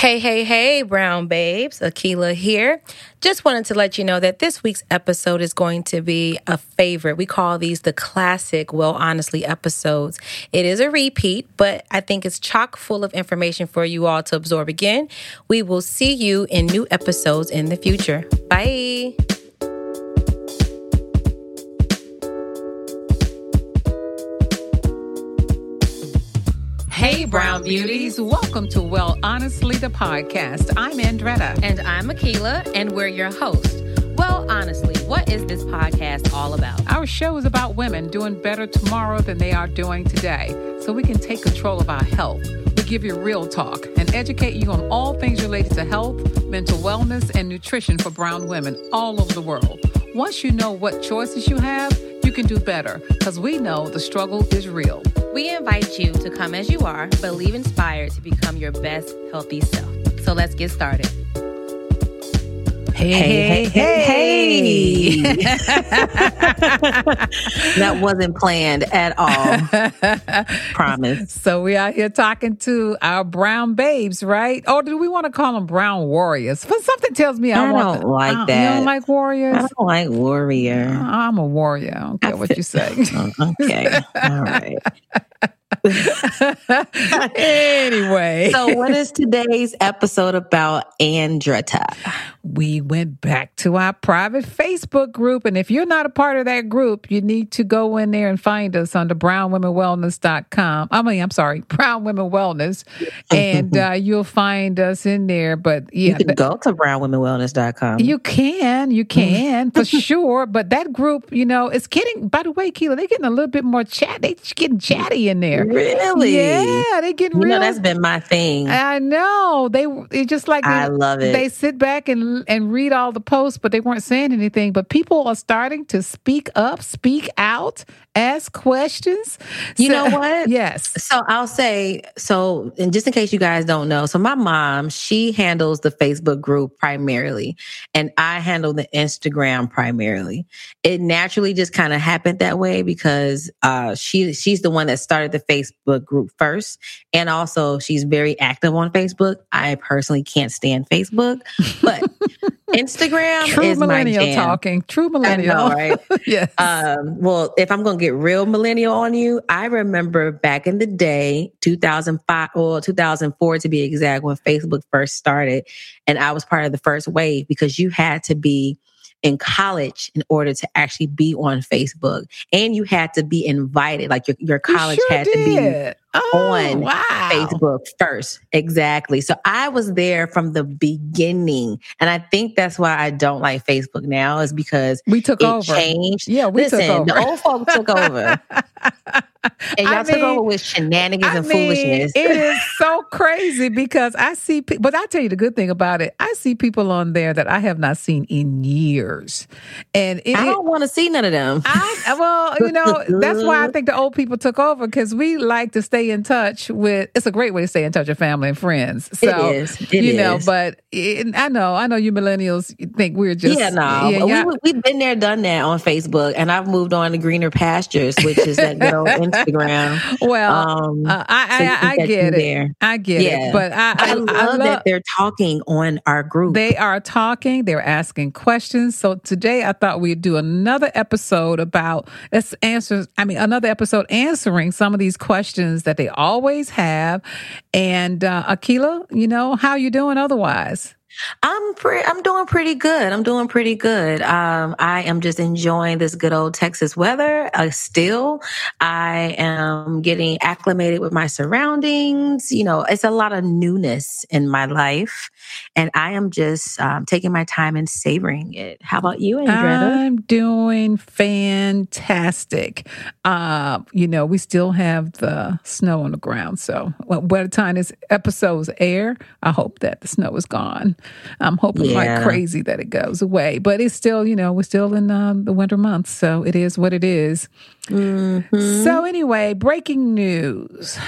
Hey, hey, hey, brown babes. Akila here. Just wanted to let you know that this week's episode is going to be a favorite. We call these the classic, well, honestly, episodes. It is a repeat, but I think it's chock full of information for you all to absorb again. We will see you in new episodes in the future. Bye. Brown Beauties. Welcome to Well Honestly, the podcast. I'm Andretta. And I'm Akila, and we're your hosts. Well, honestly, what is this podcast all about? Our show is about women doing better tomorrow than they are doing today so we can take control of our health. Give you real talk and educate you on all things related to health, mental wellness, and nutrition for brown women all over the world. Once you know what choices you have, you can do better because we know the struggle is real. We invite you to come as you are, but leave inspired to become your best, healthy self. So let's get started. Hey, hey, hey, hey. hey. that wasn't planned at all. Promise. So we are here talking to our brown babes, right? Or do we want to call them brown warriors? But something tells me I, I want don't like I, that. You don't like warriors? I don't like warrior. Uh, I'm a warrior. I don't care what you say. Oh, okay. All right. Anyway. So, what is today's episode about, Andretta? We went back to our private Facebook group. And if you're not a part of that group, you need to go in there and find us under brownwomenwellness.com. I mean, I'm sorry, Brown Women Wellness. And uh, you'll find us in there. But yeah, you can go to brownwomenwellness.com. You can, you can for sure. But that group, you know, it's getting, by the way, Keela, they're getting a little bit more chat. They're getting chatty in there. Really? Yeah, they get you real. Know, that's been my thing. I know. They it's just like I they, love it. They sit back and and read all the posts, but they weren't saying anything. But people are starting to speak up, speak out, ask questions. You so, know what? Yes. So I'll say so, and just in case you guys don't know, so my mom she handles the Facebook group primarily, and I handle the Instagram primarily. It naturally just kind of happened that way because uh, she she's the one that started the Facebook group first, and also she's very active on Facebook. I personally can't stand Facebook, but Instagram True is millennial my jam. talking. True millennial, know, right? yes. Um, well, if I'm gonna get real millennial on you, I remember back in the day, 2005 or 2004 to be exact, when Facebook first started, and I was part of the first wave because you had to be in college in order to actually be on Facebook. And you had to be invited, like your, your college sure had did. to be oh, on wow. Facebook first. Exactly. So I was there from the beginning. And I think that's why I don't like Facebook now is because we took it over. changed. Yeah, we Listen, oh, took over. the old folks took over. And y'all I took mean- over with shenanigans I and mean, foolishness. it is so crazy because I see, pe- but I tell you the good thing about it, I see people on there that I have not seen in years, and it, I don't want to see none of them. I, well, you know, that's why I think the old people took over because we like to stay in touch with. It's a great way to stay in touch with family and friends. So, it is. It you know, but it, I know, I know you millennials think we're just yeah, no. yeah. We, we've been there, done that on Facebook, and I've moved on to greener pastures, which is that old Instagram. well, Um, uh, I, I, I get it. I get Yeah. it. But I, I, I, love that they're talking on our group. They are talking, they're asking questions. So today I thought we'd do another episode about let's answer I mean another episode answering some of these questions that they always have. And uh Akila, you know, how you doing otherwise? I'm. I'm doing pretty good. I'm doing pretty good. Um, I am just enjoying this good old Texas weather. Uh, still, I am getting acclimated with my surroundings. You know, it's a lot of newness in my life, and I am just um, taking my time and savoring it. How about you, Andretta? I'm doing fantastic. Uh, you know, we still have the snow on the ground. So by the time this episode's air, I hope that the snow is gone. I'm hoping like crazy that it goes away. But it's still, you know, we're still in um, the winter months. So it is what it is. Mhm. So anyway, breaking news.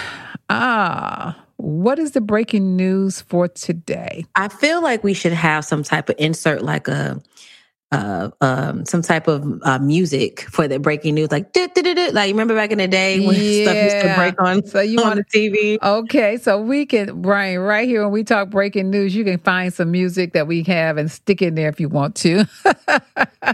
Ah, what is the breaking news for today? I feel like we should have some type of insert, like a uh, um, some type of uh, music for the breaking news, like like you remember back in the day when yeah. stuff used to break on so you on the TV. Okay, so we can Brian right here when we talk breaking news, you can find some music that we have and stick in there if you want to.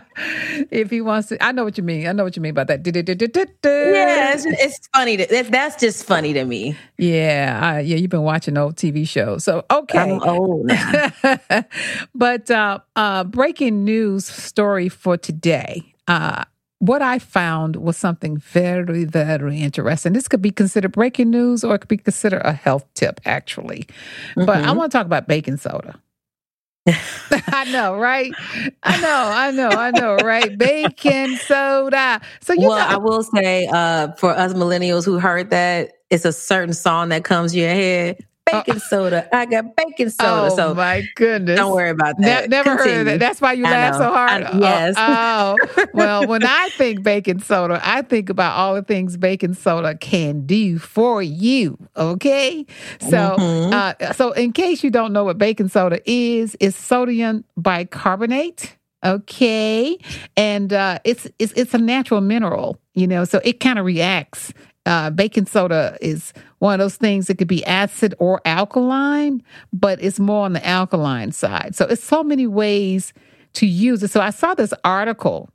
if he wants to, I know what you mean. I know what you mean about that. Yeah, it's, it's funny. To, that's just funny to me. Yeah, uh, yeah. You've been watching old TV shows, so okay. I'm old now. but uh, uh, breaking news story for today. Uh, what I found was something very, very interesting. This could be considered breaking news or it could be considered a health tip, actually. Mm-hmm. But I mm-hmm. want to talk about baking soda. I know, right? I know, I know, I know, right? Baking soda. So you well, know- I will say, uh, for us millennials who heard that, it's a certain song that comes to your head baking oh. soda. I got baking soda. Oh so my goodness. Don't worry about that. Ne- never Continue. heard of that. That's why you laugh so hard. I, yes. Oh, oh. well, when I think baking soda, I think about all the things baking soda can do for you. Okay. So mm-hmm. uh, so in case you don't know what baking soda is, it's sodium bicarbonate. Okay, and uh, it's it's it's a natural mineral, you know, so it kind of reacts uh, baking soda is one of those things that could be acid or alkaline, but it's more on the alkaline side. So it's so many ways to use it. So I saw this article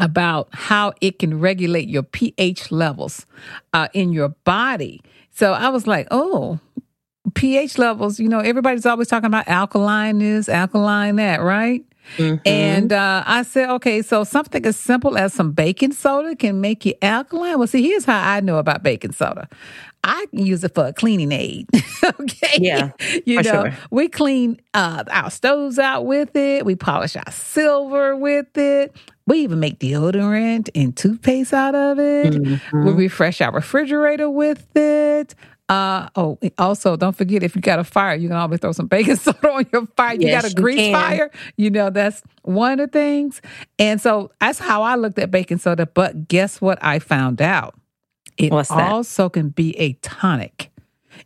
about how it can regulate your pH levels uh, in your body. So I was like, oh, pH levels, you know, everybody's always talking about alkaline this, alkaline that, right? Mm-hmm. And uh, I said, okay, so something as simple as some baking soda can make you alkaline. Well, see, here's how I know about baking soda. I can use it for a cleaning aid. okay. Yeah. You know, sure. we clean uh, our stoves out with it. We polish our silver with it. We even make deodorant and toothpaste out of it. Mm-hmm. We refresh our refrigerator with it. Uh, oh, also don't forget if you got a fire, you can always throw some baking soda on your fire. You got a grease fire, you know, that's one of the things. And so that's how I looked at baking soda. But guess what I found out? It also can be a tonic.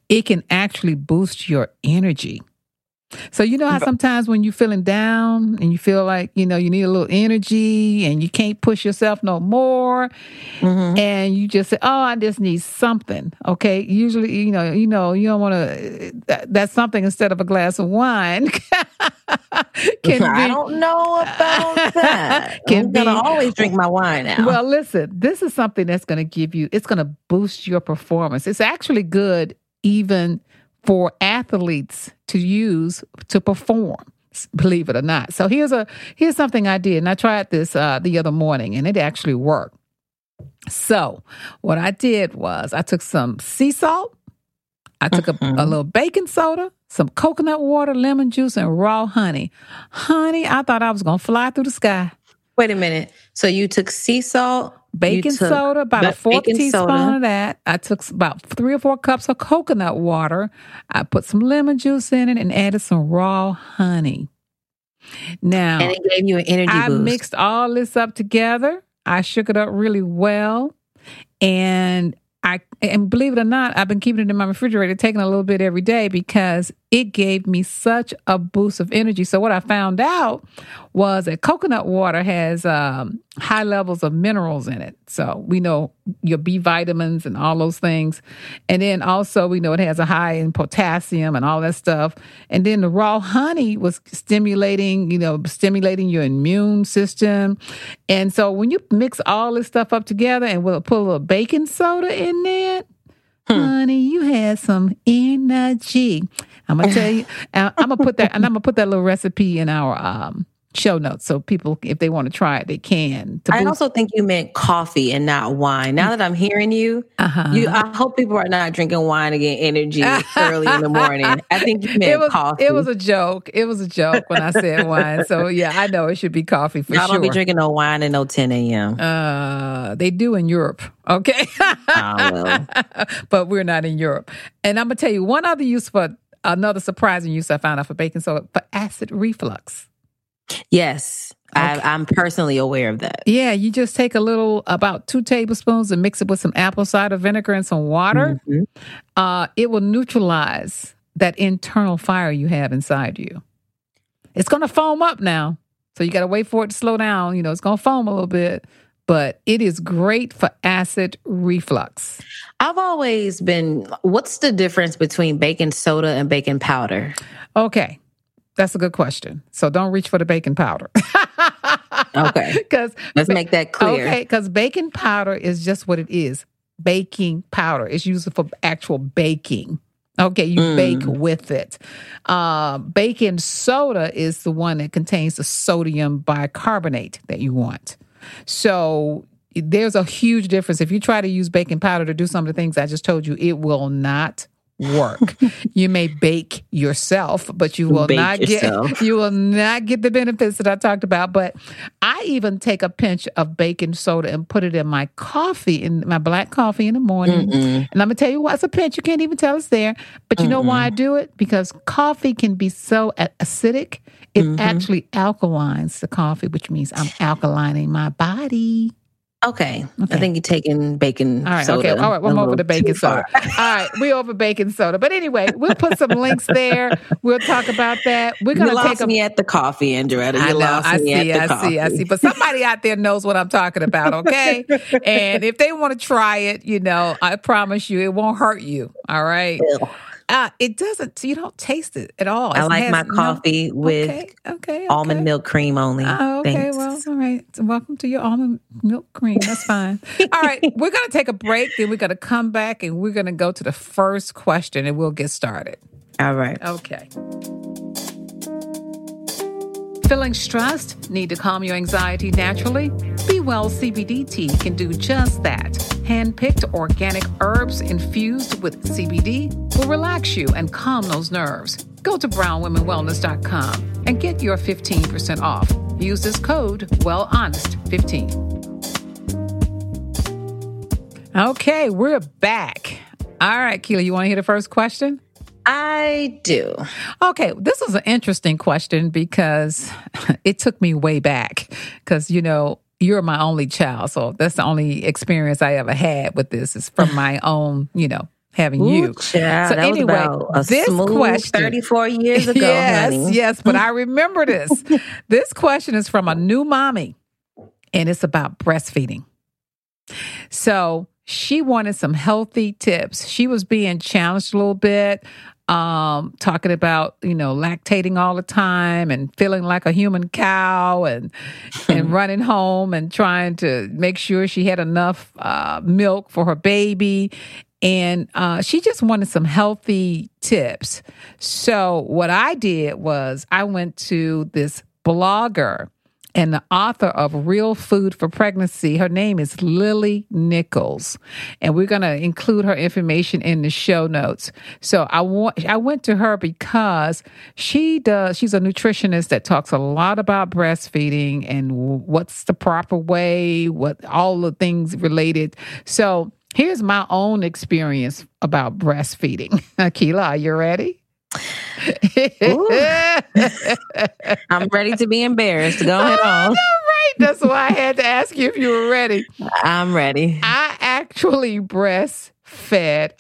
It can actually boost your energy. So you know how sometimes when you're feeling down and you feel like you know you need a little energy and you can't push yourself no more, mm-hmm. and you just say, "Oh, I just need something." Okay, usually you know you know you don't want to. That, that's something instead of a glass of wine. can I be, don't know about that. Can I'm gonna always drink my wine now. Well, listen, this is something that's going to give you. It's going to boost your performance. It's actually good even for athletes to use to perform believe it or not so here's a here's something i did and i tried this uh, the other morning and it actually worked so what i did was i took some sea salt i took mm-hmm. a, a mm-hmm. little baking soda some coconut water lemon juice and raw honey honey i thought i was gonna fly through the sky wait a minute so you took sea salt baking soda, about a fourth teaspoon soda. of that. I took about three or four cups of coconut water. I put some lemon juice in it and added some raw honey. Now, and it gave you an energy I boost. mixed all this up together. I shook it up really well. And I and believe it or not, I've been keeping it in my refrigerator, taking a little bit every day because it gave me such a boost of energy. So what I found out was that coconut water has um, high levels of minerals in it. So we know your B vitamins and all those things. And then also we know it has a high in potassium and all that stuff. And then the raw honey was stimulating, you know, stimulating your immune system. And so when you mix all this stuff up together and we'll put a little baking soda in there. Honey, you had some energy. I'm gonna tell you. I'm gonna put that, and I'm gonna put that little recipe in our um, show notes so people if they want to try it they can. I also think you meant coffee and not wine. Now that i'm hearing you uh-huh. you i hope people are not drinking wine to get energy early in the morning. I think you meant it was, coffee. it was a joke. It was a joke when i said wine. So yeah i know it should be coffee for I sure don't be drinking no wine at no 10 a.m uh they do in europe okay? Oh, well. but we're not in europe. And i'm gonna tell you one other use for another surprising use i found out for baking soda for acid reflux Yes. Okay. I, am personally aware of that. Yeah, you just take a little, about two tablespoons, and mix it with some apple cider vinegar and some water. Mm-hmm. Uh, it will neutralize that internal fire you have inside you. It's going to foam up now. So you got to wait for it to slow down. You know, it's going to foam a little bit, but it is great for acid reflux. I've always been, what's the difference between baking soda and baking powder? Okay. That's a good question. So don't reach for the baking powder. okay. Because let's make that clear. Okay, because baking powder is just what it is. Baking powder. It's used for actual baking. Okay, you mm. bake with it. Uh, baking soda is the one that contains the sodium bicarbonate that you want. So there's a huge difference. If you try to use baking powder to do some of the things I just told you, it will not work. you may bake yourself, but you will bake not yourself. get you will not get the benefits that I talked about. But I even take a pinch of baking soda and put it in my coffee, in my black coffee in the morning. Mm-mm. And I'm gonna tell you what's a pinch. You can't even tell it's there. But you Mm-mm. know why I do it? Because coffee can be so acidic. It mm-hmm. actually alkalines the coffee, which means I'm alkalining my body. Okay. okay. I think you're taking baking All right, soda. Okay. All right. We're over the baking soda. All right. We over baking soda. But anyway, we'll put some links there. We'll talk about that. We're going to take a... me at the coffee, Andretta. You I know. I see. I coffee. see. I see. But somebody out there knows what I'm talking about. Okay. and if they want to try it, you know, I promise you, it won't hurt you. All right. Ew. Uh, it doesn't. You don't taste it at all. I like my coffee no, with okay, okay, okay, almond milk cream only. Oh, okay, Thanks. well, all right. So welcome to your almond milk cream. That's fine. all right, we're gonna take a break. Then we're gonna come back and we're gonna go to the first question, and we'll get started. All right. Okay. Feeling stressed? Need to calm your anxiety naturally? Be Well CBD tea can do just that. Hand-picked organic herbs infused with CBD will relax you and calm those nerves. Go to brownwomenwellness.com and get your 15% off. Use this code WellHonest15. Okay, we're back. All right, Keela, you want to hear the first question? I do. Okay, this is an interesting question because it took me way back. Because, you know, you're my only child. So that's the only experience I ever had with this is from my own, you know, having Ooh, you. Child, so anyway, this question 34 years ago. yes, honey. yes, but I remember this. this question is from a new mommy and it's about breastfeeding. So she wanted some healthy tips. She was being challenged a little bit um, talking about you know lactating all the time and feeling like a human cow and and running home and trying to make sure she had enough uh, milk for her baby and uh, she just wanted some healthy tips so what i did was i went to this blogger and the author of Real Food for Pregnancy. Her name is Lily Nichols, and we're going to include her information in the show notes. So I want I went to her because she does. She's a nutritionist that talks a lot about breastfeeding and what's the proper way, what all the things related. So here's my own experience about breastfeeding. Akila, are you ready? I'm ready to be embarrassed. Go ahead on. right. That's why I had to ask you if you were ready. I'm ready. I actually breastfed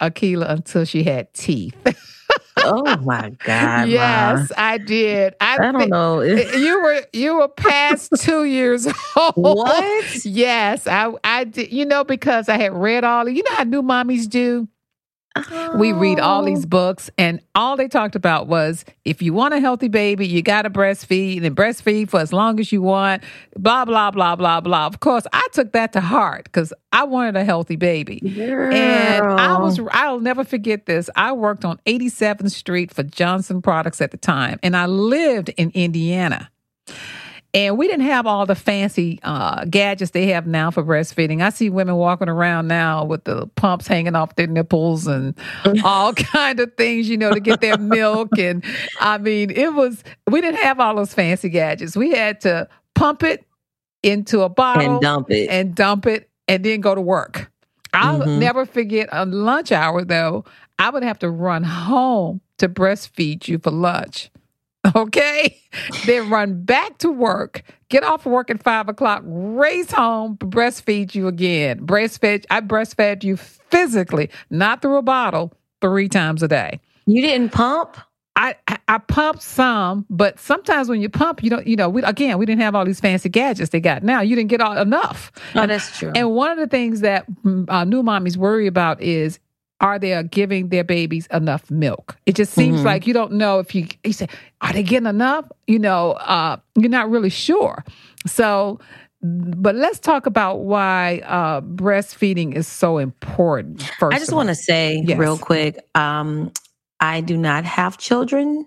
Akila until she had teeth. oh my god! Yes, Ma. I did. I, I don't know. you were you were past two years old. What? Yes, I I did. You know because I had read all. You know how new mommies do. Oh. We read all oh. these oh. books, and all they talked about was if you want a healthy baby, you got to breastfeed and breastfeed for as long as you want, blah, blah, blah, blah, blah. Of course, I took that to heart because I wanted a healthy baby. Girl. And I was, I'll never forget this. I worked on 87th Street for Johnson Products at the time, and I lived in Indiana. And we didn't have all the fancy uh, gadgets they have now for breastfeeding. I see women walking around now with the pumps hanging off their nipples and all kind of things, you know, to get their milk. And I mean, it was we didn't have all those fancy gadgets. We had to pump it into a bottle and dump it and dump it and then go to work. I'll mm-hmm. never forget a lunch hour though. I would have to run home to breastfeed you for lunch. okay? then run back to work, get off work at five o'clock, race home, breastfeed you again. Breastfed, I breastfed you physically, not through a bottle, three times a day. You didn't pump? I, I I pump some, but sometimes when you pump, you don't, you know, we again, we didn't have all these fancy gadgets they got now. You didn't get all enough. Oh, that's true. And one of the things that mm, uh, new mommies worry about is are they giving their babies enough milk? It just seems Mhm. like you don't know if you you say, are they getting enough? You know, uh, you're not really sure. So, but let's talk about why uh, breastfeeding is so important. First, I just want to say Yes. real quick, um, I do not have children.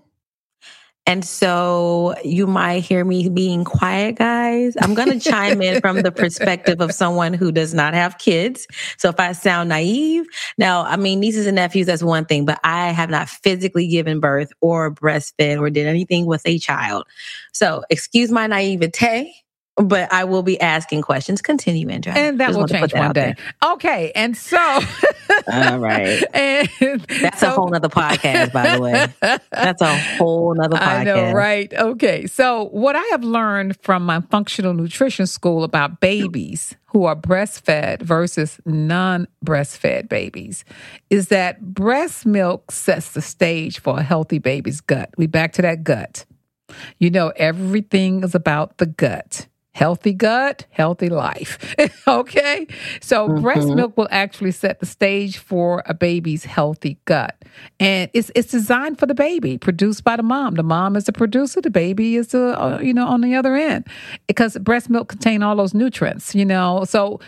And so you might hear me being quiet, guys. I'm going to chime in from the perspective of someone who does not have kids. So if I sound naive, now, I mean, nieces and nephews, that's one thing, but I have not physically given birth or breastfed or did anything with a child. So excuse my naivete, but I will be asking questions. Continue, Andrea. and that Just will change put that one out day. Okay, and so. All right. and That's so- a whole nother podcast, by the way. That's a whole nother podcast. I know, right? Okay. So, what I have learned from my functional nutrition school about babies who are breastfed versus non breastfed babies is that breast milk sets the stage for a healthy baby's gut. We back to that gut. You know, everything is about the gut. Healthy gut, healthy life. okay. So, breast Mhm. milk will actually set the stage for a baby's healthy gut. And it's it's designed for the baby, produced by the mom. The mom is the producer, the baby is the, uh, you know, on the other end. Because breast milk contain all those nutrients, you know. So,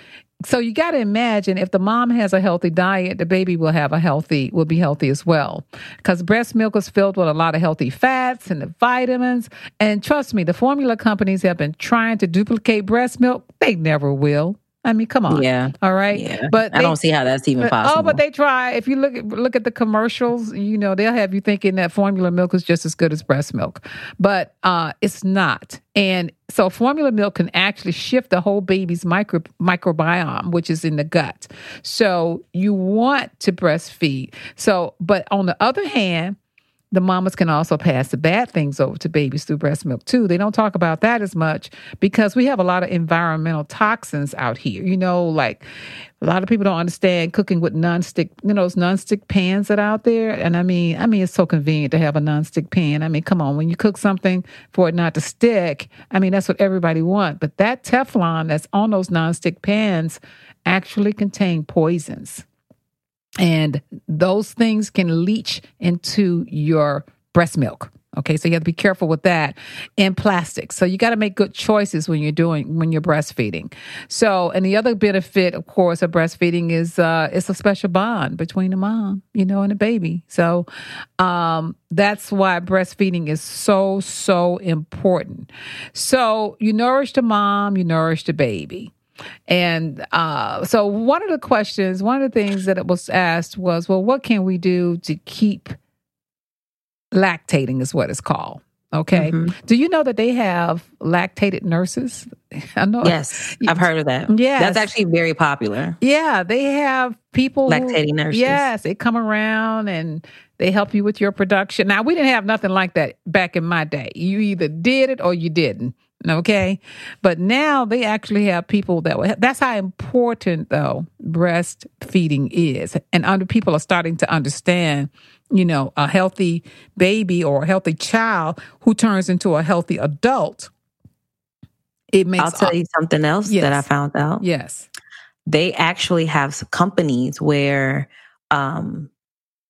so you got to imagine if the mom has a healthy diet, the baby will have a healthy, will be healthy as well. Because breast milk is filled with a lot of healthy fats and the vitamins. And trust me, the formula companies have been trying to duplicate breast milk. They never will. I mean, come on. Yeah. All right. Yeah. But I don't see how that's even but- possible. Oh, but they try. If you look at look at the commercials, you know they'll have you thinking that formula milk is just as good as breast milk, but uh, it's not. And so, formula milk can actually shift the whole baby's micro microbiome, which is in the gut. So you want to breastfeed. So, but on the other hand. The mamas can also pass the bad things over to babies through breast milk too. They don't talk about that as much because we have a lot of environmental toxins out here. You know, like a lot of people don't understand cooking with nonstick, you know, those nonstick pans that are out there. And I mean, I mean, it's so convenient to have a nonstick pan. I mean, come on, when you cook something for it not to stick, I mean, that's what everybody wants. But that Teflon that's on those nonstick pans actually contain poisons. And those things can leach into your breast milk. Okay, so you have to be careful with that and plastic. So you got to make good choices when you're doing when you're breastfeeding. So, and the other benefit, of course, of breastfeeding is uh, it's a special bond between the mom, you know, and the baby. So um, that's why breastfeeding is so so important. So you nourish the mom, you nourish the baby. And uh, so, one of the questions, one of the things that it was asked was, well, what can we do to keep lactating, is what it's called. Okay. Mhm. Do you know that they have lactated nurses? I know. Yes, I've heard of that. Yeah, That's actually very popular. Yeah, they have people who- Lactating nurses. Yes, they come around and they help you with your production. Now, we didn't have nothing like that back in my day. You either did it or you didn't. Okay. But now they actually have people that will, that's how important though breastfeeding is. And under people are starting to understand, you know, a healthy baby or a healthy child who turns into a healthy adult. It makes I'll tell you something else Yes. that I found out. Yes. They actually have companies where um,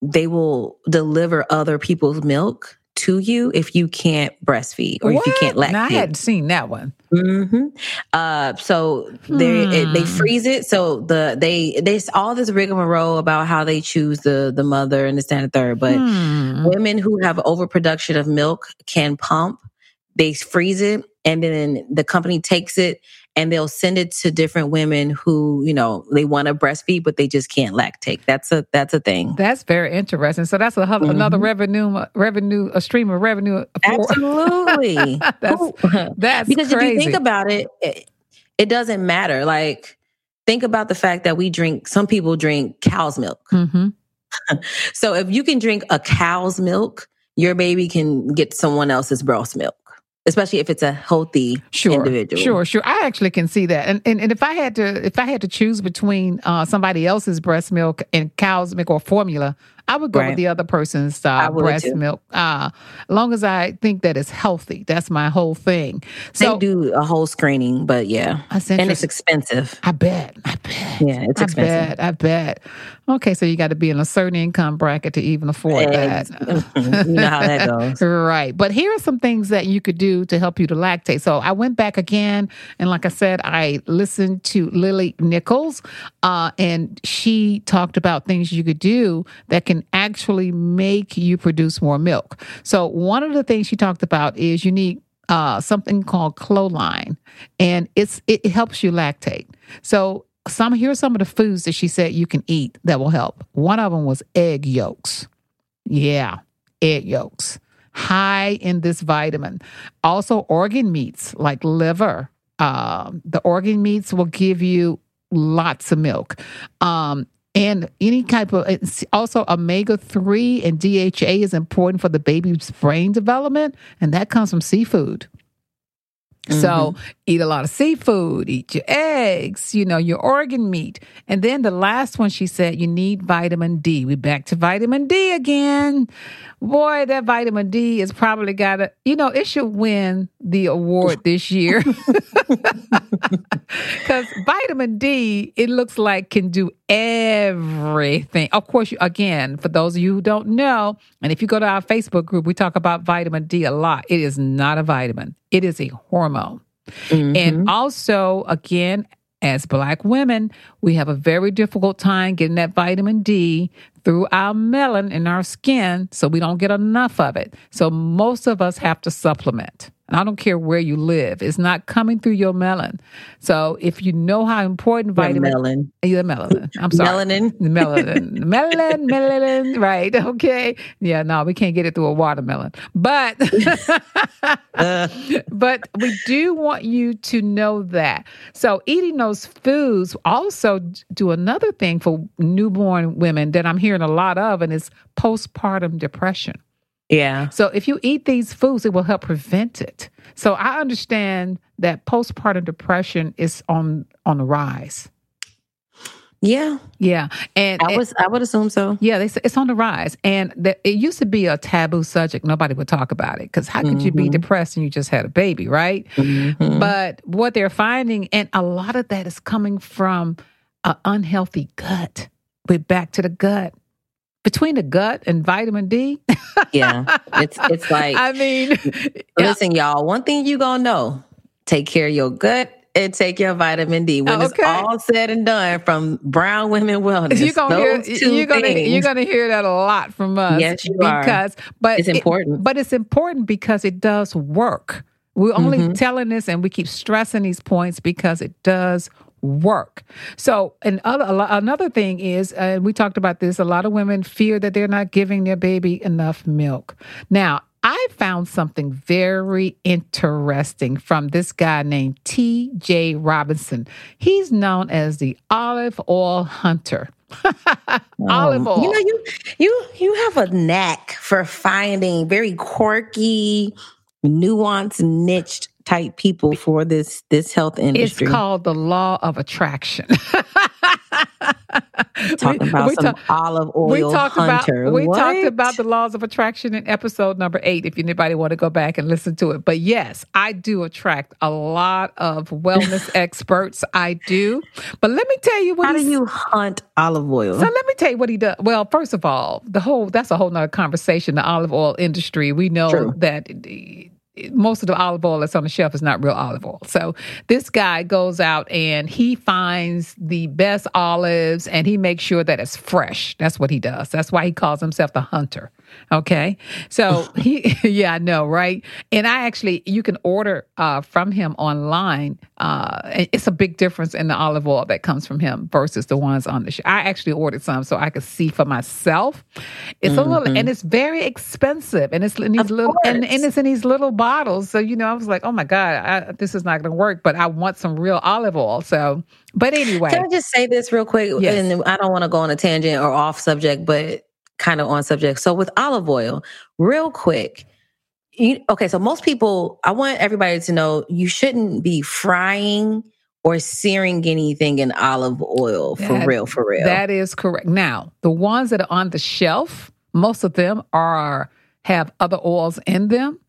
they will deliver other people's milk to you if you can't breastfeed or if you can't What? Now, I hadn't seen that one. hmm Uh, so they it, they Hmm. freeze it. So the they there's all this rigmarole about how they choose the the mother and the standard third, but Hmm. women who have overproduction of milk can pump. They freeze it, and then the company takes it and they'll send it to different women who you know they want to breastfeed, but they just can't lactate. That's a that's a thing. That's very interesting. So that's a, hu- another revenue, revenue, a stream of revenue. Absolutely. That's- That's because crazy. if you think about it, it, it doesn't matter. Like, think about the fact that we drink. Some people drink cow's milk. Mhm. So if you can drink a cow's milk, your baby can get someone else's breast milk, especially if it's a healthy Sure, individual. sure, sure. I actually can see that. And, and and if I had to, if I had to choose between uh, somebody else's breast milk and cow's milk or formula, I would go Right. with the other person's uh, breast too. milk, uh, as long as I think that it's healthy. That's my whole thing. So they do a whole screening, but yeah, and it's expensive. I bet. I bet. Yeah, it's I expensive. bet. I bet. Okay, so you got to be in a certain income bracket to even afford Ex- that. You know how that goes. Right. But here are some things that you could do to help you to lactate. So I went back again, and like I said, I listened to Lily Nichols, uh, and she talked about things you could do that can actually make you produce more milk. So one of the things she talked about is you need uh, something called choline, and it's it helps you lactate. So some here are some of the foods that she said you can eat that will help. One of them was egg yolks. Yeah, egg yolks. High in this vitamin. Also, organ meats like liver. Um, the organ meats will give you lots of milk. Um, and any type of, also omega 3 and DHA is important for the baby's brain development, and that comes from seafood. So mm-hmm. eat a lot of seafood, eat your eggs, you know, your organ meat. And then the last one she said you need vitamin D. We back to vitamin D again. Boy, that vitamin D is probably got to, you know, it should win the award this year. Cuz vitamin D, it looks like can do everything. Of course, you, again, for those of you who don't know, and if you go to our Facebook group, we talk about vitamin D a lot. It is not a vitamin. It is a hormone. Mhm. And also, again, as Black women, we have a very difficult time getting that vitamin D through our melon in our skin, so we don't get enough of it. So, most of us have to supplement. And I don't care where you live, it's not coming through your melon. So, if you know how important Your vitamin melon, your melanin, I'm sorry. melanin. Melanin, melanin, melanin, right? Okay, yeah, no, we can't get it through a watermelon, but Uh, but we do want you to know that. So, eating those foods also do another thing for newborn women that I'm hearing a lot of, and it's postpartum depression. yeah, So, if you eat these foods, it will help prevent it. So, I understand that postpartum depression is on on the rise. yeah. Yeah, and I was, I would assume so. yeah, they say it's on the rise, and the, it used to be a taboo subject. Nobody would talk about it because how could you be Mhm. depressed and you just had a baby, right? Mhm. But what they're finding, and a lot of that is coming from an unhealthy gut. We're back to the gut. Between the gut and vitamin D, yeah, it's it's like I mean, listen, y'all. One thing you gonna know: take care of your gut and take your vitamin D. When Okay. it's all said and done, from Brown Women Wellness, you're gonna hear you're gonna you're gonna hear that a lot from us. Yes, you are. because but it's it- important. but it's important because it does work. We're only Mhm. telling this and we keep stressing these points because it does work. So, and other, another thing is, uh, we talked about this, a lot of women fear that they're not giving their baby enough milk. Now, I found something very interesting from this guy named T.J. Robinson. He's known as the olive oil hunter. olive oil. You know, you you you have a knack for finding very quirky, nuanced, niched type people for this this health industry. It's called the law of attraction. Talking about we some talk- olive we oil talked hunter. about we What? talked about the laws of attraction in episode number eight. If anybody want to go back and listen to it, but yes, I do attract a lot of wellness experts. I do, but let me tell you what How do you hunt olive oil? so let me tell you what he does. Well, first of all, the whole that's a whole nother conversation. The olive oil industry. We know True. that it- most of the olive oil that's on the shelf is not real olive oil. So this guy goes out and he finds the best olives and he makes sure that it's fresh. That's what he does. That's why he calls himself the hunter. Okay. So he, yeah, I know, right? And I actually, you can order uh, from him online. Uh, it's a big difference in the olive oil that comes from him versus the ones on the shelf. I actually ordered some so I could see for myself. It's a little, and it's very expensive, and it's in these Of little, and, and it's in these little bottles. So you know, I was like, oh my god, I, this is not going to work. But I want some real olive oil. So, but anyway, Can I just say this real quick? Yes. And I don't want to go on a tangent or off subject, but kind of on subject. So with olive oil, real quick. You, okay, so most people, I want everybody to know you shouldn't be frying or searing anything in olive oil for That- real, for real. That is correct. Now, the ones that are on the shelf, most of them are have other oils in them.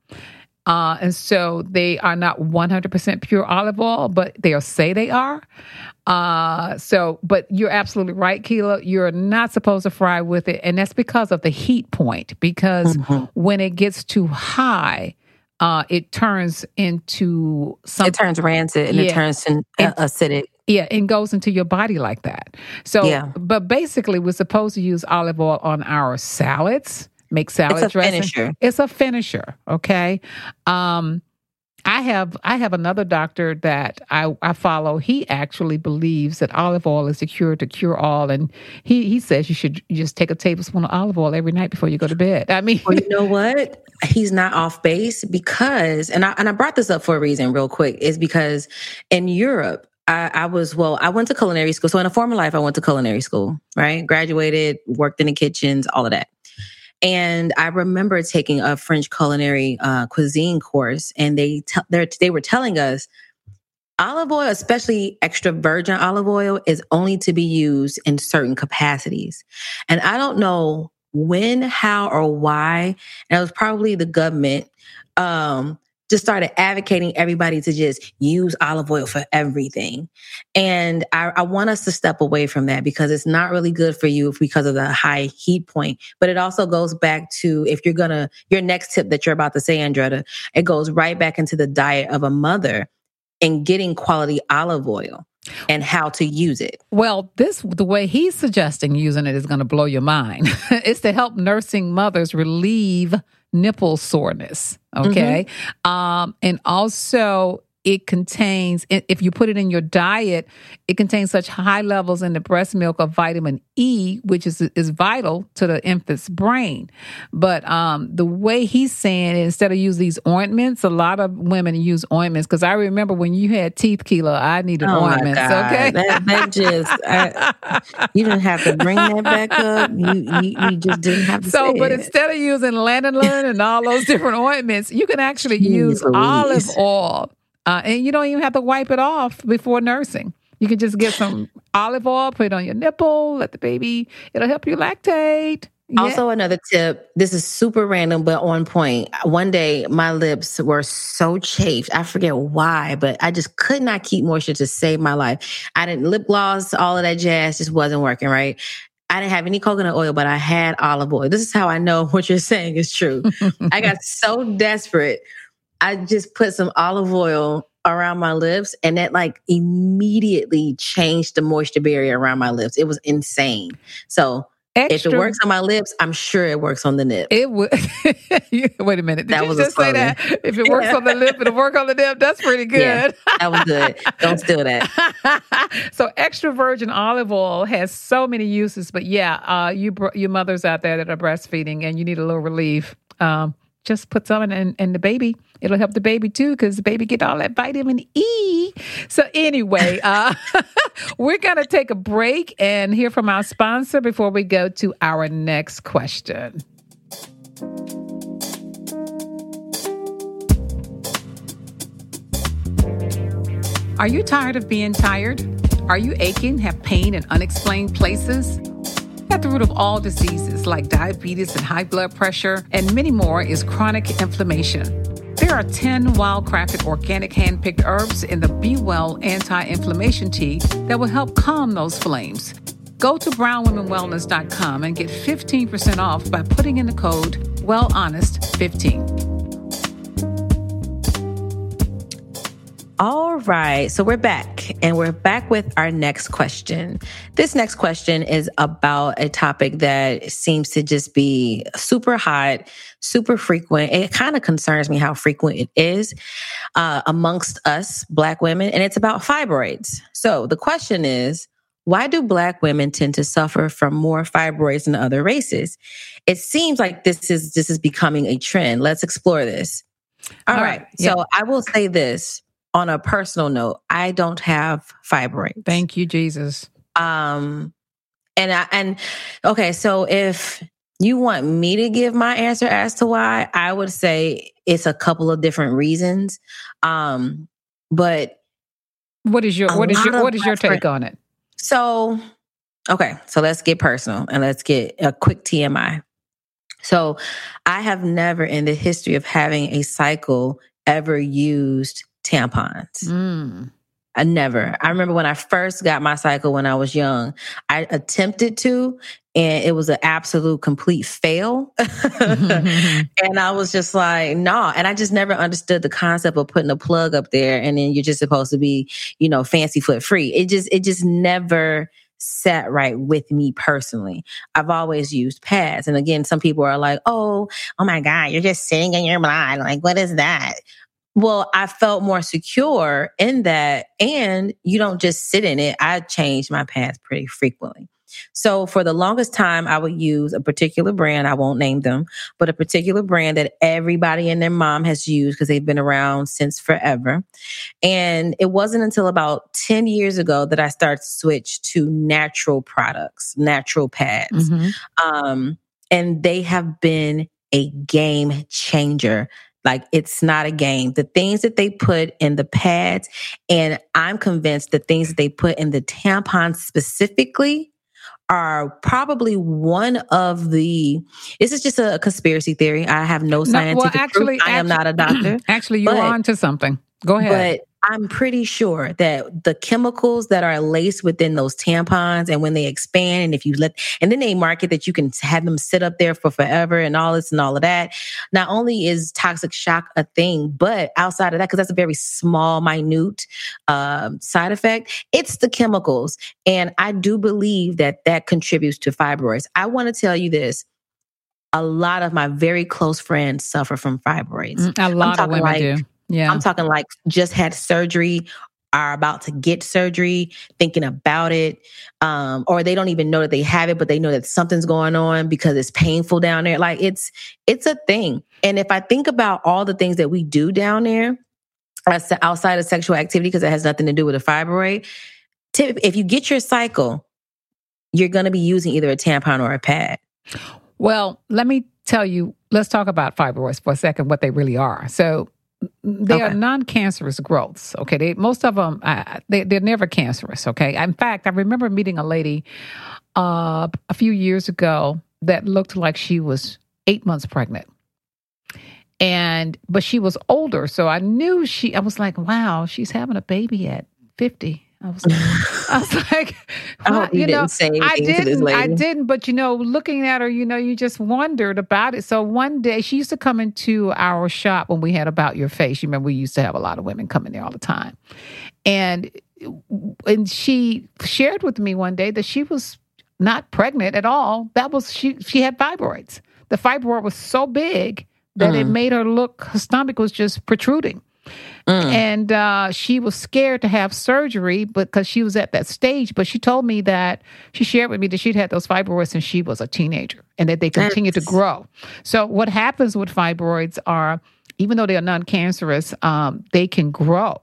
Uh, and so they are not 100% pure olive oil, but they'll say they are. Uh, so, but you're absolutely right, Keela. You're not supposed to fry with it. And that's because of the heat point, because Mhm. when it gets too high, uh, it turns into It turns rancid and it turns in, And- uh, acidic. Yeah, and goes into your body like that. So, Yeah. but basically, we're supposed to use olive oil on our salads, make salad It's a dressing. finisher. It's a finisher. Okay. Um, I have I have another doctor that I, I follow. He actually believes that olive oil is the cure to cure all, and he he says you should just take a tablespoon of olive oil every night before you go to bed. I mean, Well, you know what? He's not off base because, and I and I brought this up for a reason, real quick, is because in Europe, I, I was well, I went to culinary school. So in a former life, I went to culinary school, right? Graduated, worked in the kitchens, all of that. And I remember taking a French culinary uh, cuisine course, and they te- they were telling us olive oil, especially extra virgin olive oil, is only to be used in certain capacities. And I don't know when, how, or why. And it was probably the government um, just started advocating everybody to just use olive oil for everything. And I, I want us to step away from that because it's not really good for you because of the high heat point. But it also goes back to if you're gonna your next tip that you're about to say, Andretta, it goes right back into the diet of a mother and getting quality olive oil and how to use it. Well, this the way he's suggesting using it is going to blow your mind. it's to help nursing mothers relieve nipple soreness. Okay, um, and also it contains if you put it in your diet, it contains such high levels in the breast milk of vitamin E, which is is vital to the infant's brain. But um, the way he's saying it, instead of use these ointments, a lot of women use ointments because I remember when you had teeth, Keela, I needed Oh ointments. Okay, That, that just, I, you didn't have to bring that back up. You, you, you just didn't have to So, but it. instead of using lanolin and all those different ointments, you can actually use olive oil, uh, and you don't even have to wipe it off before nursing. You can just get some olive oil, put it on your nipple, let the baby. It'll help you lactate. Yeah. Also, another tip. This is super random, but on point. One day, my lips were so chafed. I forget why, but I just could not keep moisture to save my life. I didn't lip gloss, all of that jazz just wasn't working right. I didn't have any coconut oil, but I had olive oil. This is how I know what you're saying is true. I got so desperate. I just put some olive oil around my lips and that like immediately changed the moisture barrier around my lips. It was insane. So if it works on my lips, I'm sure it works on the nip. it would. Wait a minute. Did That you was just say that? If it works on the lip, it'll work on the nip. That's pretty good. Yeah. That was good. Don't steal that. so extra virgin olive oil has so many uses, but yeah, uh, you br- you mothers out there that are breastfeeding and you need a little relief, um, just put some in, in the baby. It'll help the baby too because the baby get all that vitamin E. So anyway, uh, we're gonna take a break and hear from our sponsor before we go to our next question. Are you tired of being tired? Are you aching, have pain in unexplained places? At the root of all diseases like diabetes and high blood pressure and many more is chronic inflammation. There are 10 wild crafted organic hand picked herbs in the Be Well anti inflammation tea that will help calm those flames. Go to brownwomenwellness.com and get 15% off by putting in the code WellHonest15. All right. So we're back and we're back with our next question. This next question is about a topic that seems to just be super hot, super frequent. It kind of concerns me how frequent it is uh, amongst us, Black women, and it's about fibroids. So the question is, why do Black women tend to suffer from more fibroids than other races? It seems like this is this is becoming a trend. Let's explore this. All All right. right. Yeah. So I will say this on a personal note. I don't have fibroids. Thank you, Jesus. Um, and I and okay, so if you want me to give my answer as to why, I would say it's a couple of different reasons. Um, but What is your what is your what is your take on it? So, okay, so let's get personal and let's get a quick TMI. So, I have never in the history of having a cycle ever used tampons. Mm. I never. I remember when I first got my cycle when I was young, I attempted to, and it was an absolute complete fail. and I was just like, nah. And I just never understood the concept of putting a plug up there and then you're just supposed to be, you know, fancy foot free. It just, it just never sat right with me personally. I've always used pads. And again, some people are like, oh, oh my God, you're just sitting in your blood. Like, what is that? Well, I felt more secure in that. And you don't just sit in it. I change my pads pretty frequently. So for the longest time, I would use a particular brand. I won't name them, but a particular brand that everybody and their mom has used because they've been around since forever. And it wasn't until about 10 years ago that I started to switch to natural products, natural pads. Mhm. Um, and they have been a game changer. Like it's not a game. The things that they put in the pads, and I'm convinced the things that they put in the tampons specifically are probably one of the. This is just a conspiracy theory. I have no No, scientific well, actually, proof. I am not a doctor. Actually, you're on to something. Go ahead. But I'm pretty sure that the chemicals that are laced within those tampons and when they expand, and if you let, and then they market that you can have them sit up there for forever and all this and all of that. Not only is toxic shock a thing, but outside of that, because that's a very small, minute um, side effect, it's the chemicals. And I do believe that that contributes to fibroids. I want to tell you this. A lot of my very close friends suffer from fibroids. Mm, a lot of women like- do. Yeah. I'm talking like just had surgery, are about to get surgery, thinking about it, um, or they don't even know that they have it, but they know that something's going on because it's painful down there. Like it's it's a thing. And if I think about all the things that we do down there, outside of sexual activity, because it has nothing to do with a fibroid, tip, if you get your cycle, you're going to be using either a tampon or a pad. Well, let me tell you, let's talk about fibroids for a second, what they really are. So they are non-cancerous growths. Okay, they most of them they they're never cancerous. Okay, in fact, I remember meeting a lady uh, a few years ago that looked like she was eight months pregnant, and but she was older, so I knew she. I was like, wow, she's having a baby at fifty. I was, I was like, I wow, hope you, know, didn't say anything I didn't. I didn't. But you know, looking at her, you know, you just wondered about it. So one day, she used to come into our shop when we had About Your Face. You remember we used to have a lot of women come in there all the time, and and she shared with me one day that she was not pregnant at all. That was she. She had fibroids. The fibroid was so big that it Mm. made her look. Her stomach was just protruding Mm. and uh, she was scared to have surgery because she was at that stage. But she told me that she shared with me that she'd had those fibroids since she was a teenager, and that they continue to grow. So what happens with fibroids are, even though they are non-cancerous, um, they can grow,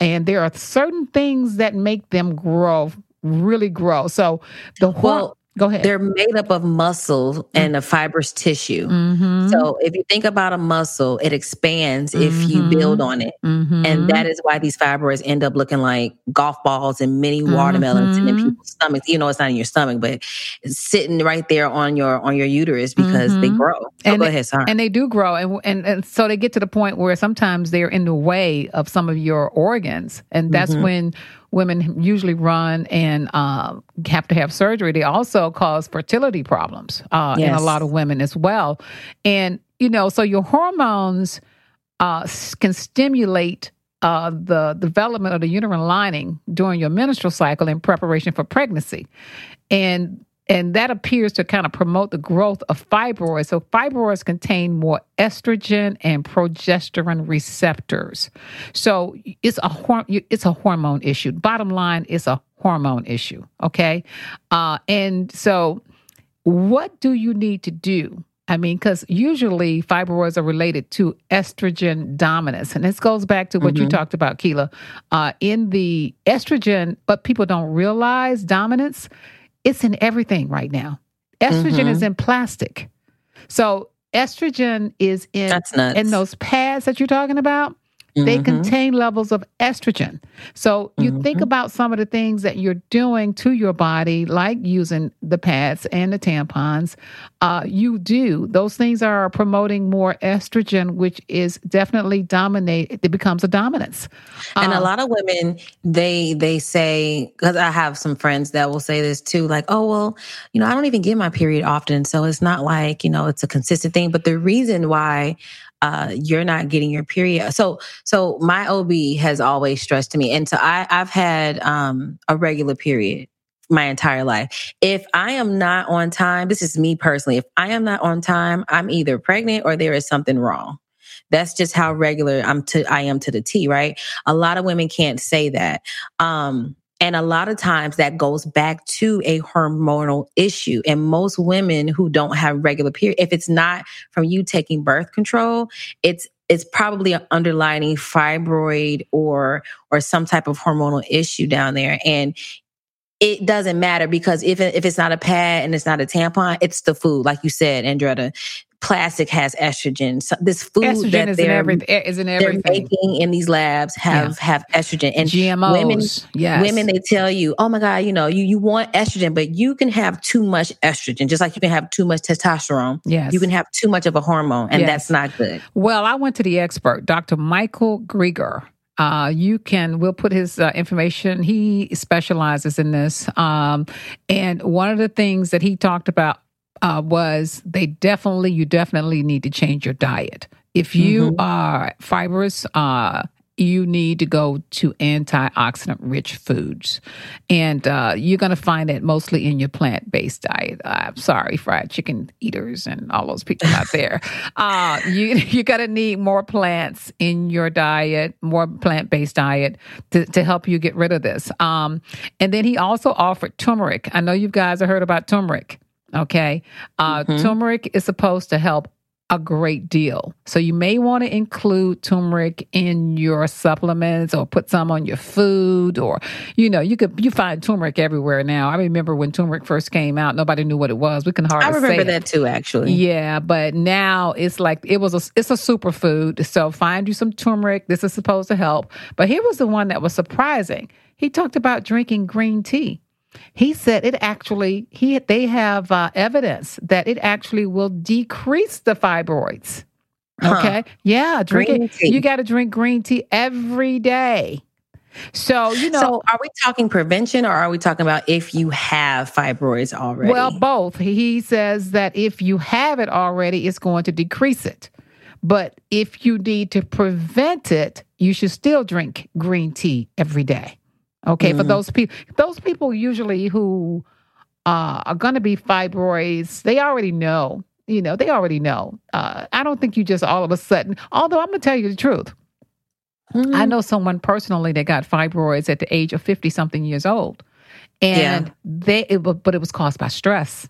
and there are certain things that make them grow, really grow. So the hor- Well, go ahead. They're made up of muscle and a fibrous tissue. Mhm. So if you think about a muscle, it expands if you build on it. Mhm. And that is why these fibroids end up looking like golf balls and mini watermelons in people's stomachs. You know, it's not in your stomach, but it's sitting right there on your on your uterus because they grow. Oh, And go they- ahead, sorry. and they do grow and, and and so they get to the point where sometimes they're in the way of some of your organs and that's when women usually run and uh, have to have surgery. They also cause fertility problems uh, in a lot of women as well. And you know so your hormones uh, can stimulate uh, the development of the uterine lining during your menstrual cycle in preparation for pregnancy. And and that appears to kind of promote the growth of fibroids. So fibroids contain more estrogen and progesterone receptors. So it's a hor- it's a hormone issue. Bottom line, it's a hormone issue. Okay, uh, and so what do you need to do? I mean, because usually fibroids are related to estrogen dominance. And this goes back to what you Mhm. talked about, Keela. Uh, in the estrogen, but people don't realize dominance, it's in everything right now. Estrogen Mhm. is in plastic. So estrogen is in in those pads that you're talking about. They Mhm. contain levels of estrogen. So you think Mhm. about some of the things that you're doing to your body, like using the pads and the tampons. Uh, you do those things are promoting more estrogen, which is definitely dominate. It becomes a dominance. And a Um, lot of women, they they say because I have some friends that will say this too, like, oh well, you know, I don't even get my period often, so it's not like you know it's a consistent thing. But the reason why uh, you're not getting your period, so so my OB has always stressed to me, and so I I've had um, a regular period my entire life. If I am not on time, this is me personally. If I am not on time, I'm either pregnant or there is something wrong. That's just how regular I'm to I am to the T, right? A lot of women can't say that. Um, and a lot of times that goes back to a hormonal issue. And most women who don't have regular period, if it's not from you taking birth control, it's it's probably an underlining fibroid or or some type of hormonal issue down there. And it doesn't matter because if if it's not a pad and it's not a tampon, it's the food, like you said, Andretta. Plastic has estrogen. So this food estrogen that is they're everything. Is in they're everything. making in these labs have have estrogen and GMOs. women yes. women they tell you oh my god you know you you want estrogen but you can have too much estrogen just like you can have too much testosterone yes. you can have too much of a hormone and Yes. that's not good Well, I went to the expert, Dr. Michael Greger. Uh, you can, we'll put his uh, information. He specializes in this. Um, and one of the things that he talked about uh, was they definitely, you definitely need to change your diet. If you Mhm. are fibrous, uh, you need to go to antioxidant rich foods. And uh, you're going to find it mostly in your plant based diet. I'm sorry, fried chicken eaters and all those people out there. Uh, you you got to need more plants in your diet, more plant based diet to, to help you get rid of this. Um, and then he also offered turmeric. I know you guys have heard about turmeric. Okay. Uh, Mhm. Turmeric is supposed to help a great deal. So you may want to include turmeric in your supplements or put some on your food or you know, you could you find turmeric everywhere now. I remember when turmeric first came out, nobody knew what it was. We can hardly i remember say it. that too actually Yeah, but now it's like it was a it's a superfood. So find you some turmeric. This is supposed to help. But here was the one that was surprising. He talked about drinking green tea. He said it actually he they have uh, evidence that it actually will decrease the fibroids. Huh. Okay, yeah, drink Green it. tea. You got to drink green tea every day. So you know, so are we talking prevention or are we talking about if you have fibroids already Well, both. He says that if you have it already, it's going to decrease it. But if you need to prevent it, you should still drink green tea every day. Okay, for Mhm. those people, those people usually who uh, are going to be fibroids, they already know. You know, they already know. Uh, I don't think you just all of a sudden. Although I'm going to tell you the truth, Mhm. I know someone personally that got fibroids at the age of fifty something years old, and they it, but it was caused by stress.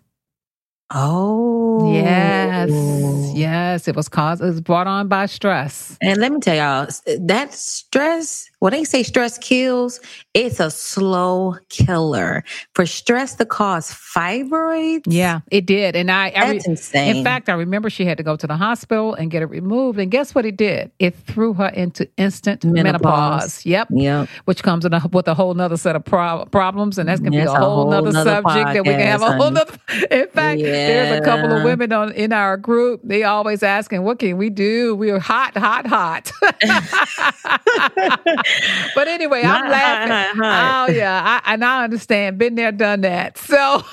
oh Yes, yes, it was caused. It was brought on by stress. And let me tell y'all, that stress, when they say stress kills, it's a slow killer. For stress to cause fibroids, Yeah, it did, and I. I that's insane. in fact, I remember she had to go to the hospital and get it removed. And guess what it did? It threw her into instant menopause. Menopause. Yep, yep. which comes in a, with a whole nother set of pro- problems, and that's going to be a whole, whole nother subject that we can have a whole nother. In fact, there's a couple of women on in our group. They always asking, "What can we do? We're hot, hot, hot." but anyway, I'm laughing. Oh yeah, I, and I understand. Been there, done that. So.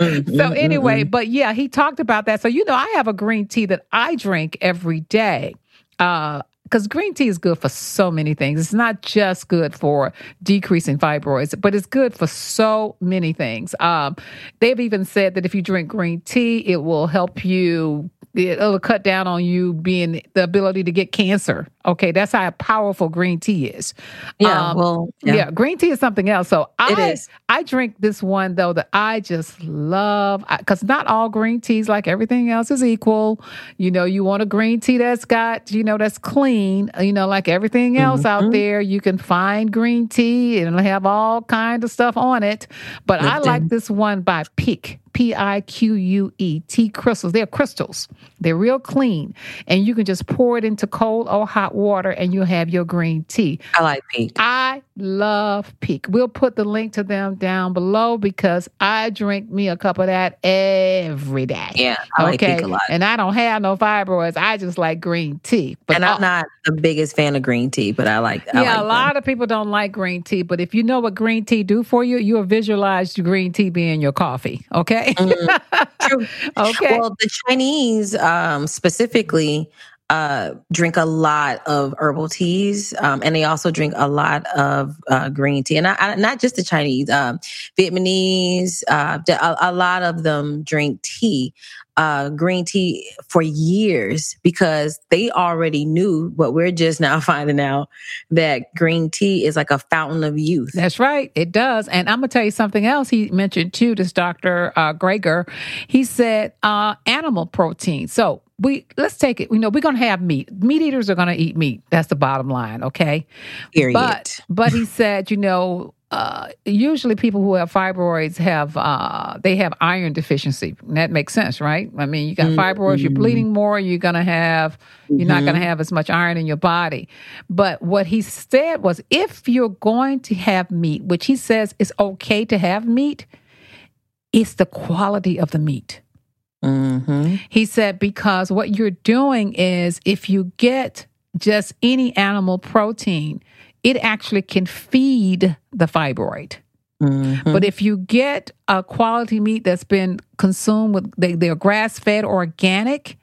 Mm, So mm, anyway, mm, but yeah, he talked about that. So you know, I have a green tea that I drink every day. Uh because green tea is good for so many things. It's not just good for decreasing fibroids, but it's good for so many things. Um, they've even said that if you drink green tea, it will help you. It'll cut down on you being the ability to get cancer. Okay, that's how powerful green tea is. yeah. um, well, Yeah. yeah. green tea is something else. So I. I drink this one though that I just love because not all green teas, like everything else, is equal. You know, you want a green tea that's got, you know, that's clean. You know, like everything else out Mhm. there, you can find green tea and have all kind of stuff on it. But I like this one by Pique. P I Q U E, tea crystals. They're crystals. They're real clean. And you can just pour it into cold or hot water and you'll have your green tea. I like Pique. I love Pique. We'll put the link to them down below because I drink me a cup of that every day. Yeah, I like okay. A lot. And I don't have no fibroids. I just like green tea. But and I'm all- not the biggest fan of green tea, but I like. I yeah, like a lot of people don't like green tea, but if you know what green tea do for you, you'll visualize your green tea being your coffee. Okay. True. okay. Well, the Chinese um, specifically uh, drink a lot of herbal teas, um, and they also drink a lot of uh, green tea, and I, I, not just the Chinese, um, Vietnamese. Uh, a, a lot of them drink tea, uh, green tea, for years because they already knew. But we're just now finding out that green tea is like a fountain of youth. That's right. It does. And I'm going to tell you something else he mentioned too, this Dr. Uh, Greger. He said uh, animal protein. So we let's take it. You know, we're to have meat. Meat eaters are to eat meat. That's the bottom line. Okay. Period. But but he said, you know, uh, usually people who have fibroids have uh, they have iron deficiency. That makes sense, right? I mean, you got fibroids, you're bleeding more, you're gonna have you're not gonna have as much iron in your body. But what he said was, if you're going to have meat, which he says is okay to have meat, it's the quality of the meat. hmm He said, because what you're doing is if you get just any animal protein, it actually can feed the fibroid. hmm But if you get a quality meat that's been consumed with, they, they're grass fed organic,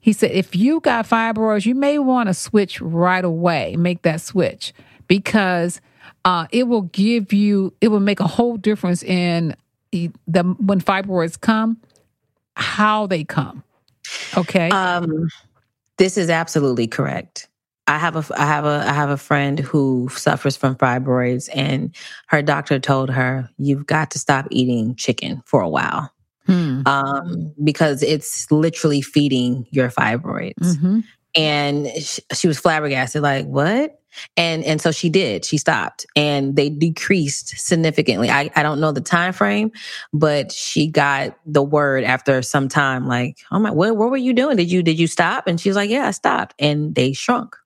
he said, if you got fibroids, you may want to switch right away, make that switch because uh, it will give you, it will make a whole difference in the, the when fibroids come, how they come. Okay. Um, this is absolutely correct. I have a I have a I have a friend who suffers from fibroids, and her doctor told her you've got to stop eating chicken for a while Hmm. um, because it's literally feeding your fibroids. Mhm. And sh- she was flabbergasted, like what? And and so she did. She stopped, and they decreased significantly. I I don't know the time frame, but she got the word after some time, like, oh my, what what were you doing? Did you did you stop? And she was like, yeah, I stopped, and they shrunk.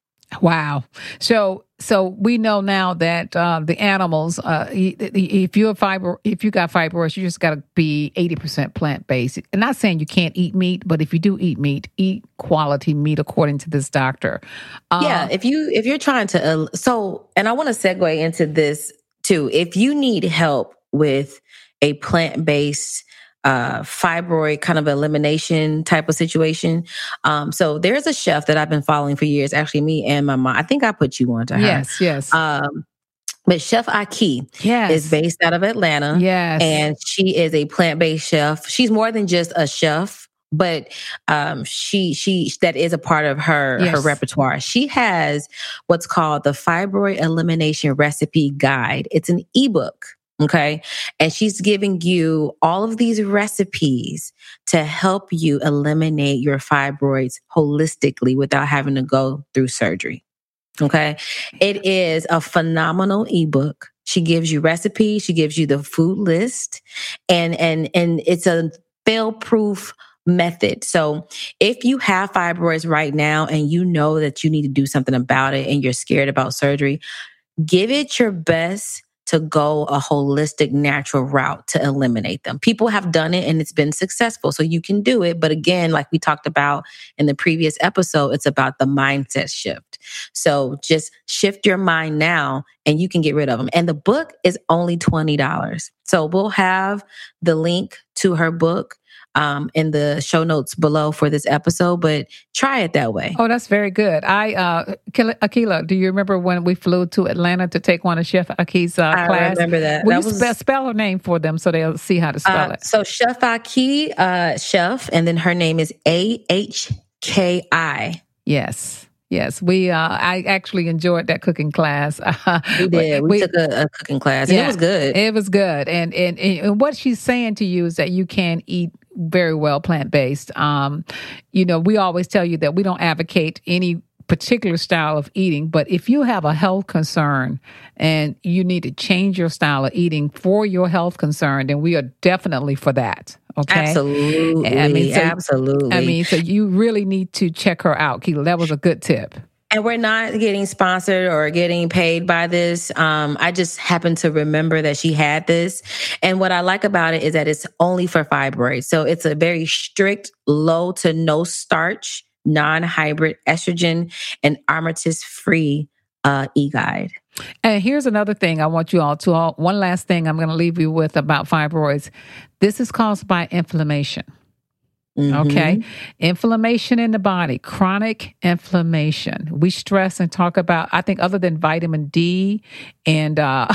Wow. So so we know now that uh, the animals, uh, if you're fiber, if you got fibroids, you just got to be eighty percent plant based. I'm not saying you can't eat meat, but if you do eat meat, eat quality meat according to this doctor. Uh, yeah, if you if you're trying to uh, so, and I want to segue into this too. If you need help with a plant based uh fibroid kind of elimination type of situation um so there's a chef that i've been following for years actually me and my mom i think i put you on to her Yes. Yes. um but chef AhKi yes. is based out of atlanta Yes. and she is a plant-based chef. She's more than just a chef, but um, she she that is a part of her her repertoire. She has what's called the Fibroid Elimination Recipe Guide. It's an ebook. Okay. And she's giving you all of these recipes to help you eliminate your fibroids holistically without having to go through surgery. Okay. It is a phenomenal ebook. She gives you recipes, she gives you the food list, and and and it's a fail-proof method. So if you have fibroids right now and you know that you need to do something about it and you're scared about surgery, give it your best to go a holistic natural route to eliminate them. People have done it and it's been successful. So you can do it. But again, like we talked about in the previous episode, it's about the mindset shift. So just shift your mind now and you can get rid of them. And the book is only $20. So we'll have the link to her book um, in the show notes below for this episode, but try it that way. Oh, that's very good. I, uh, Akila, do you remember when we flew to Atlanta to take one of Chef AhKi's uh, I class? remember that. Will that you spe- spell her name for them so they'll see how to spell Uh, it? so Chef AhKi, uh, Chef, and then her name is A H K I. Yes. Yes, we. Uh, I actually enjoyed that cooking class. We did. We, took a, a cooking class, Yeah. it was good. It was good, and, and and what she's saying to you is that you can eat very well plant based. Um, you know, we always tell you that we don't advocate any particular style of eating, but if you have a health concern and you need to change your style of eating for your health concern, then we are definitely for that. Okay. Absolutely. I mean, so- absolutely. I mean, so you really need to check her out, Keela. That was a good tip. And we're not getting sponsored or getting paid by this. Um, I just happen to remember that she had this. And what I like about it is that it's only for fibroids. So it's a very strict, low to no starch, non hybrid estrogen and aromatase free uh, e guide. And here's another thing I want you all to all one last thing I'm going to leave you with about fibroids. This is caused by inflammation. Mhm. Okay. Inflammation in the body, chronic inflammation. We stress and talk about, I think, other than vitamin D and, uh,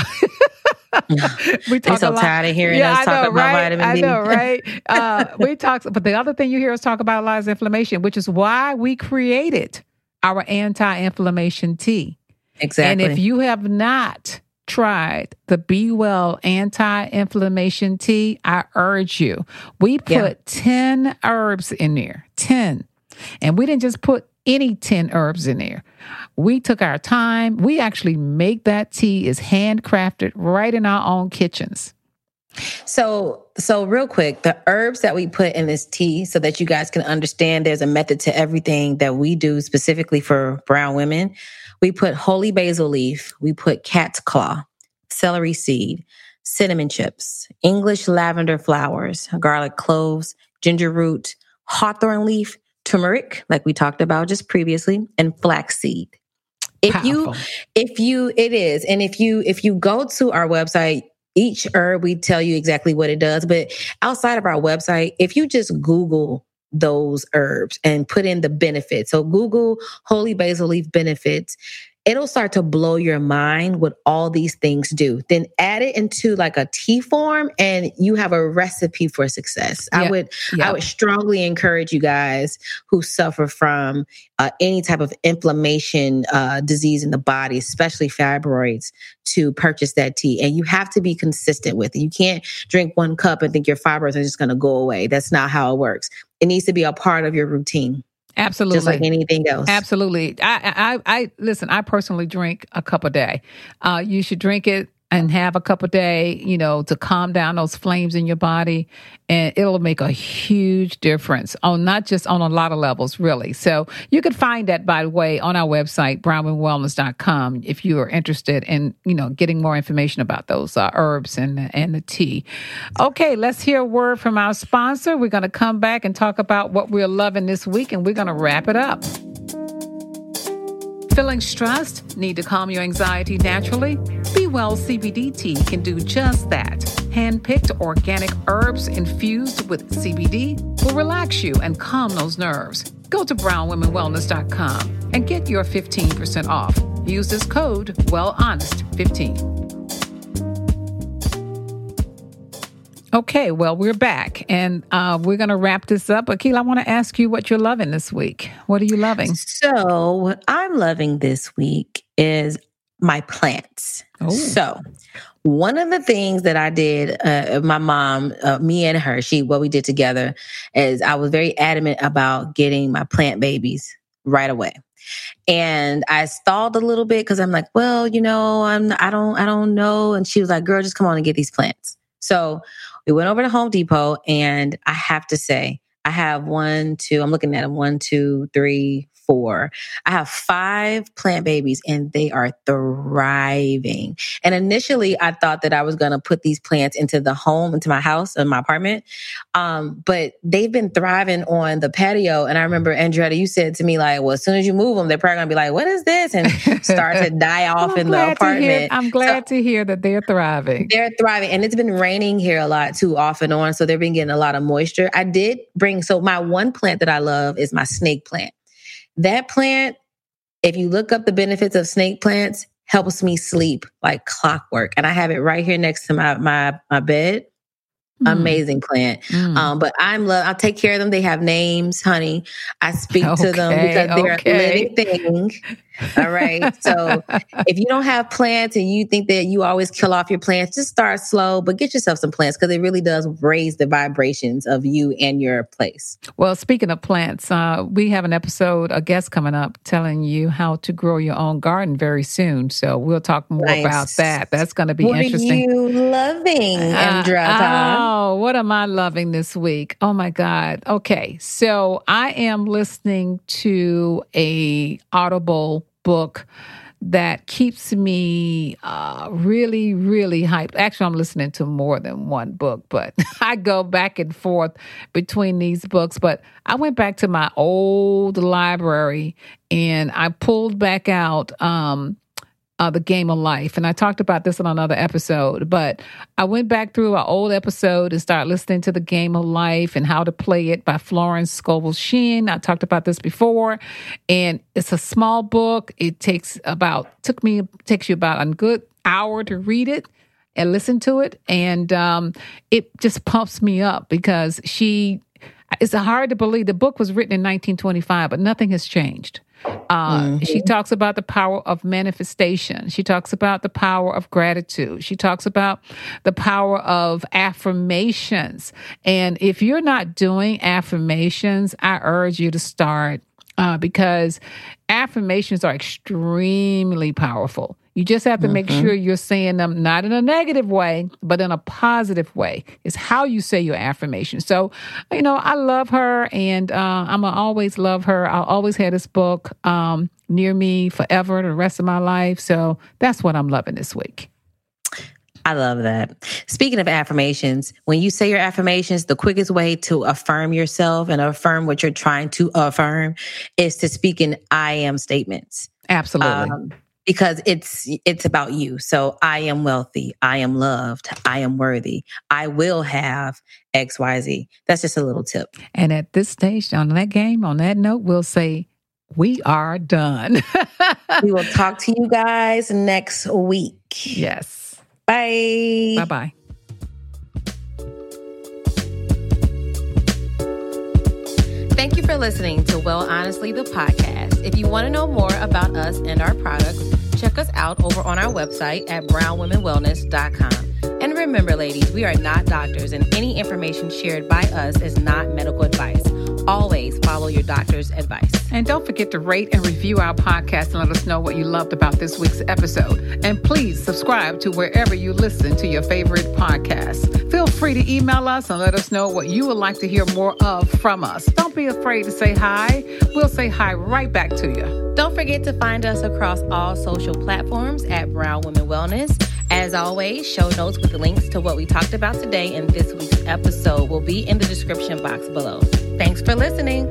we talk so a lot. tired of hearing yeah, us I talk know, about right? vitamin I D. know, right? Uh, we talk, but the other thing you hear us talk about a lot is inflammation, which is why we created our anti-inflammation tea. exactly. And if you have not tried the Be Well anti inflammation tea, I urge you. We put Yeah. 10 herbs in there, 10. And we didn't just put any 10 herbs in there. We took our time. We actually make that tea is handcrafted right in our own kitchens. So, so real quick, the herbs that we put in this tea, so that you guys can understand, there's a method to everything that we do specifically for brown women. We put holy basil leaf, we put cat's claw, celery seed, cinnamon chips, English lavender flowers, garlic cloves, ginger root, hawthorn leaf, turmeric, like we talked about just previously, and flaxseed. If you if you it is. And if you if you go to our website each herb we tell you exactly what it does. But outside of our website if you just google those herbs and put in the benefits so google holy basil leaf benefits it'll start to blow your mind what all these things do then add it into like a tea form and you have a recipe for success i would Yeah. I would strongly encourage you guys who suffer from uh, any type of inflammation uh, disease in the body, especially fibroids, to purchase that tea. And you have to be consistent with it. You can't drink one cup and think your fibroids are just going to go away. That's not how it works. It needs to be a part of your routine, Absolutely. just like anything else. Absolutely. I, I, I listen. I personally drink a cup a day. Uh, you should drink it and have a cup a day. You know, to calm down those flames in your body, and it'll make a huge difference on not just on a lot of levels, really. So you can find that, by the way, on our website brownwomenwellness.com if you are interested in you know getting more information about those uh, herbs and and the tea. Okay, let's hear a word from our sponsor. We're going to come back and talk about what we're loving this week, and we're going to wrap it up. Feeling stressed? Need to calm your anxiety naturally? Be Well CBD tea can do just that. Hand-picked organic herbs infused with CBD will relax you and calm those nerves. Go to brownwomenwellness.com and get your 15% off. Use this code WellHonest15. Okay, well, we're back and uh, we're going to wrap this up. Akil, I want to ask you what you're loving this week. What are you loving? So, what I'm loving this week is my plants. Oh. So, one of the things that I did, uh, my mom, uh, me and her, she, what we did together is I was very adamant about getting my plant babies right away. And I stalled a little bit because I'm like, well, you know, I'm, I don't, I don't know. And she was like, girl, just come on and get these plants. So we went over to Home Depot and I have to say, I have one, two, I'm looking at them, one, two, three, four. I have five plant babies and they are thriving. And initially I thought that I was going to put these plants into the home, into my house and my apartment. Um, but they've been thriving on the patio. And I remember Andretta, you said to me like, well, as soon as you move them, they're probably going to be like, what is this? And start to die off I'm in the to hear- apartment. I'm glad to hear that they're thriving. They're thriving. And it's been raining here a lot too, off and on. So they've been getting a lot of moisture. I did bring, so my one plant that I love is my snake plant. That plant, if you look up the benefits of snake plants, helps me sleep like clockwork. And I have it right here next to my my, my bed. Amazing plant. Mm. Um, but I'm love. I'll take care of them. They have names, honey. I speak to them because they're okay. a living thing. All right. So if you don't have plants and you think that you always kill off your plants, just start slow, but get yourself some plants because it really does raise the vibrations of you and your place. Well, speaking of plants, uh, we have an episode, a guest coming up telling you how to grow your own garden very soon. So we'll talk more nice. about that. That's going to be what interesting. What are you loving, Andra? Uh, oh, what am I loving this week? Oh my God. Okay. So I am listening to a Audible book that keeps me uh, really, really hyped. Actually, I'm listening to more than one book, but I go back and forth between these books. But I went back to my old library and I pulled back out um, uh, the game of life. And I talked about this in another episode, but I went back through our old episode and started listening to the game of life and how to play it by Florence Scovel Shinn. I talked about this before, and it's a small book. It takes about took me takes you about a good hour to read it and listen to it, and um, it just pumps me up because she. It's hard to believe the book was written in 1925, but nothing has changed. Uh, mm-hmm. She talks about the power of manifestation. She talks about the power of gratitude. She talks about the power of affirmations. And if you're not doing affirmations, I urge you to start uh, because affirmations are extremely powerful. You just have to make mm-hmm. sure you're saying them not in a negative way, but in a positive way. Is how you say your affirmation. So, you know, I love her, and uh, I'm gonna always love her. I'll always have this book um, near me forever, the rest of my life. So that's what I'm loving this week. I love that. Speaking of affirmations, when you say your affirmations, the quickest way to affirm yourself and affirm what you're trying to affirm is to speak in I am statements. Absolutely. Um, because it's it's about you. So I am wealthy, I am loved, I am worthy. I will have XYZ. That's just a little tip. And at this stage on that game, on that note, we'll say we are done. we will talk to you guys next week. Yes. Bye. Bye-bye. Thank you for listening to Well Honestly, the podcast. If you want to know more about us and our products, check us out over on our website at brownwomenwellness.com. And remember, ladies, we are not doctors, and any information shared by us is not medical advice. Always follow your doctor's advice. And don't forget to rate and review our podcast and let us know what you loved about this week's episode. And please subscribe to wherever you listen to your favorite podcasts. Feel free to email us and let us know what you would like to hear more of from us. Don't be afraid to say hi. We'll say hi right back to you. Don't forget to find us across all social platforms at Brown Women Wellness. As always, show notes with links to what we talked about today in this week's episode will be in the description box below. Thanks for listening.